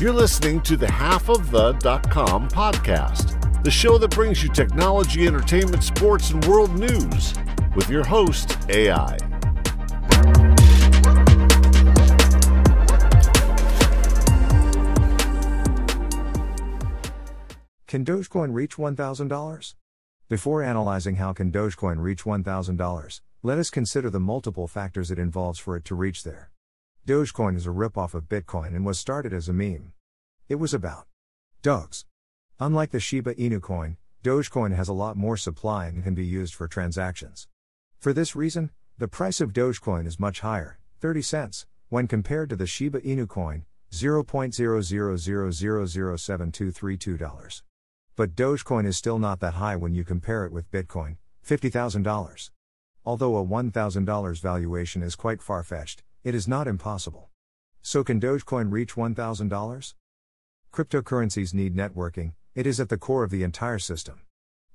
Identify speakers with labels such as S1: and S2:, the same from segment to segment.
S1: You're listening to the Half of the.com podcast, the show that brings you technology, entertainment, sports, and world news with your host, AI.
S2: Can Dogecoin reach $1,000? Before analyzing how can Dogecoin reach $1,000, let us consider the multiple factors it involves for it to reach there. Dogecoin is a ripoff of Bitcoin and was started as a meme. It was about dogs. Unlike the Shiba Inu coin, Dogecoin has a lot more supply and can be used for transactions. For this reason, the price of Dogecoin is much higher, 30 cents, when compared to the Shiba Inu coin, $0.000072232. But Dogecoin is still not that high when you compare it with Bitcoin, $50,000. Although a $1,000 valuation is quite far fetched, it is not impossible. So, can Dogecoin reach $1,000? Cryptocurrencies need networking, it is at the core of the entire system.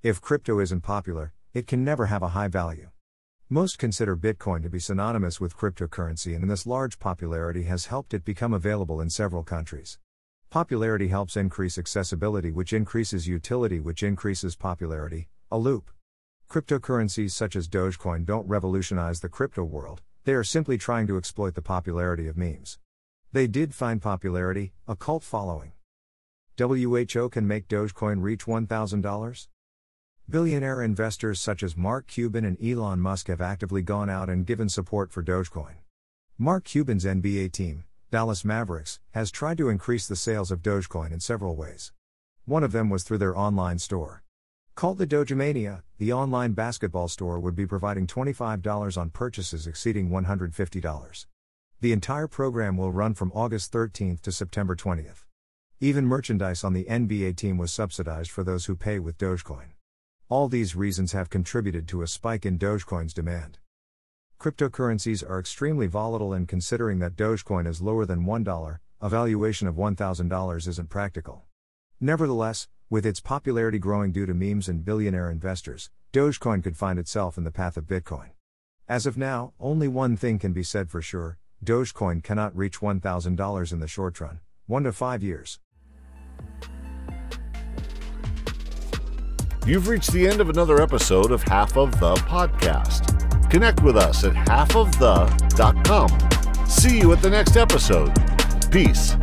S2: If crypto isn't popular, it can never have a high value. Most consider Bitcoin to be synonymous with cryptocurrency, and this large popularity has helped it become available in several countries. Popularity helps increase accessibility, which increases utility, which increases popularity, a loop. Cryptocurrencies such as Dogecoin don't revolutionize the crypto world, they are simply trying to exploit the popularity of memes. They did find popularity, a cult following. WHO can make Dogecoin reach $1,000? Billionaire investors such as Mark Cuban and Elon Musk have actively gone out and given support for Dogecoin. Mark Cuban's NBA team, Dallas Mavericks, has tried to increase the sales of Dogecoin in several ways. One of them was through their online store. Called the Dogemania, the online basketball store would be providing $25 on purchases exceeding $150. The entire program will run from August 13th to September 20th. Even merchandise on the NBA team was subsidized for those who pay with Dogecoin. All these reasons have contributed to a spike in Dogecoin's demand. Cryptocurrencies are extremely volatile, and considering that Dogecoin is lower than $1, a valuation of $1,000 isn't practical. Nevertheless, with its popularity growing due to memes and billionaire investors, Dogecoin could find itself in the path of Bitcoin. As of now, only one thing can be said for sure Dogecoin cannot reach $1,000 in the short run, 1 to 5 years.
S1: You've reached the end of another episode of Half of the Podcast. Connect with us at halfofthe.com. See you at the next episode. Peace.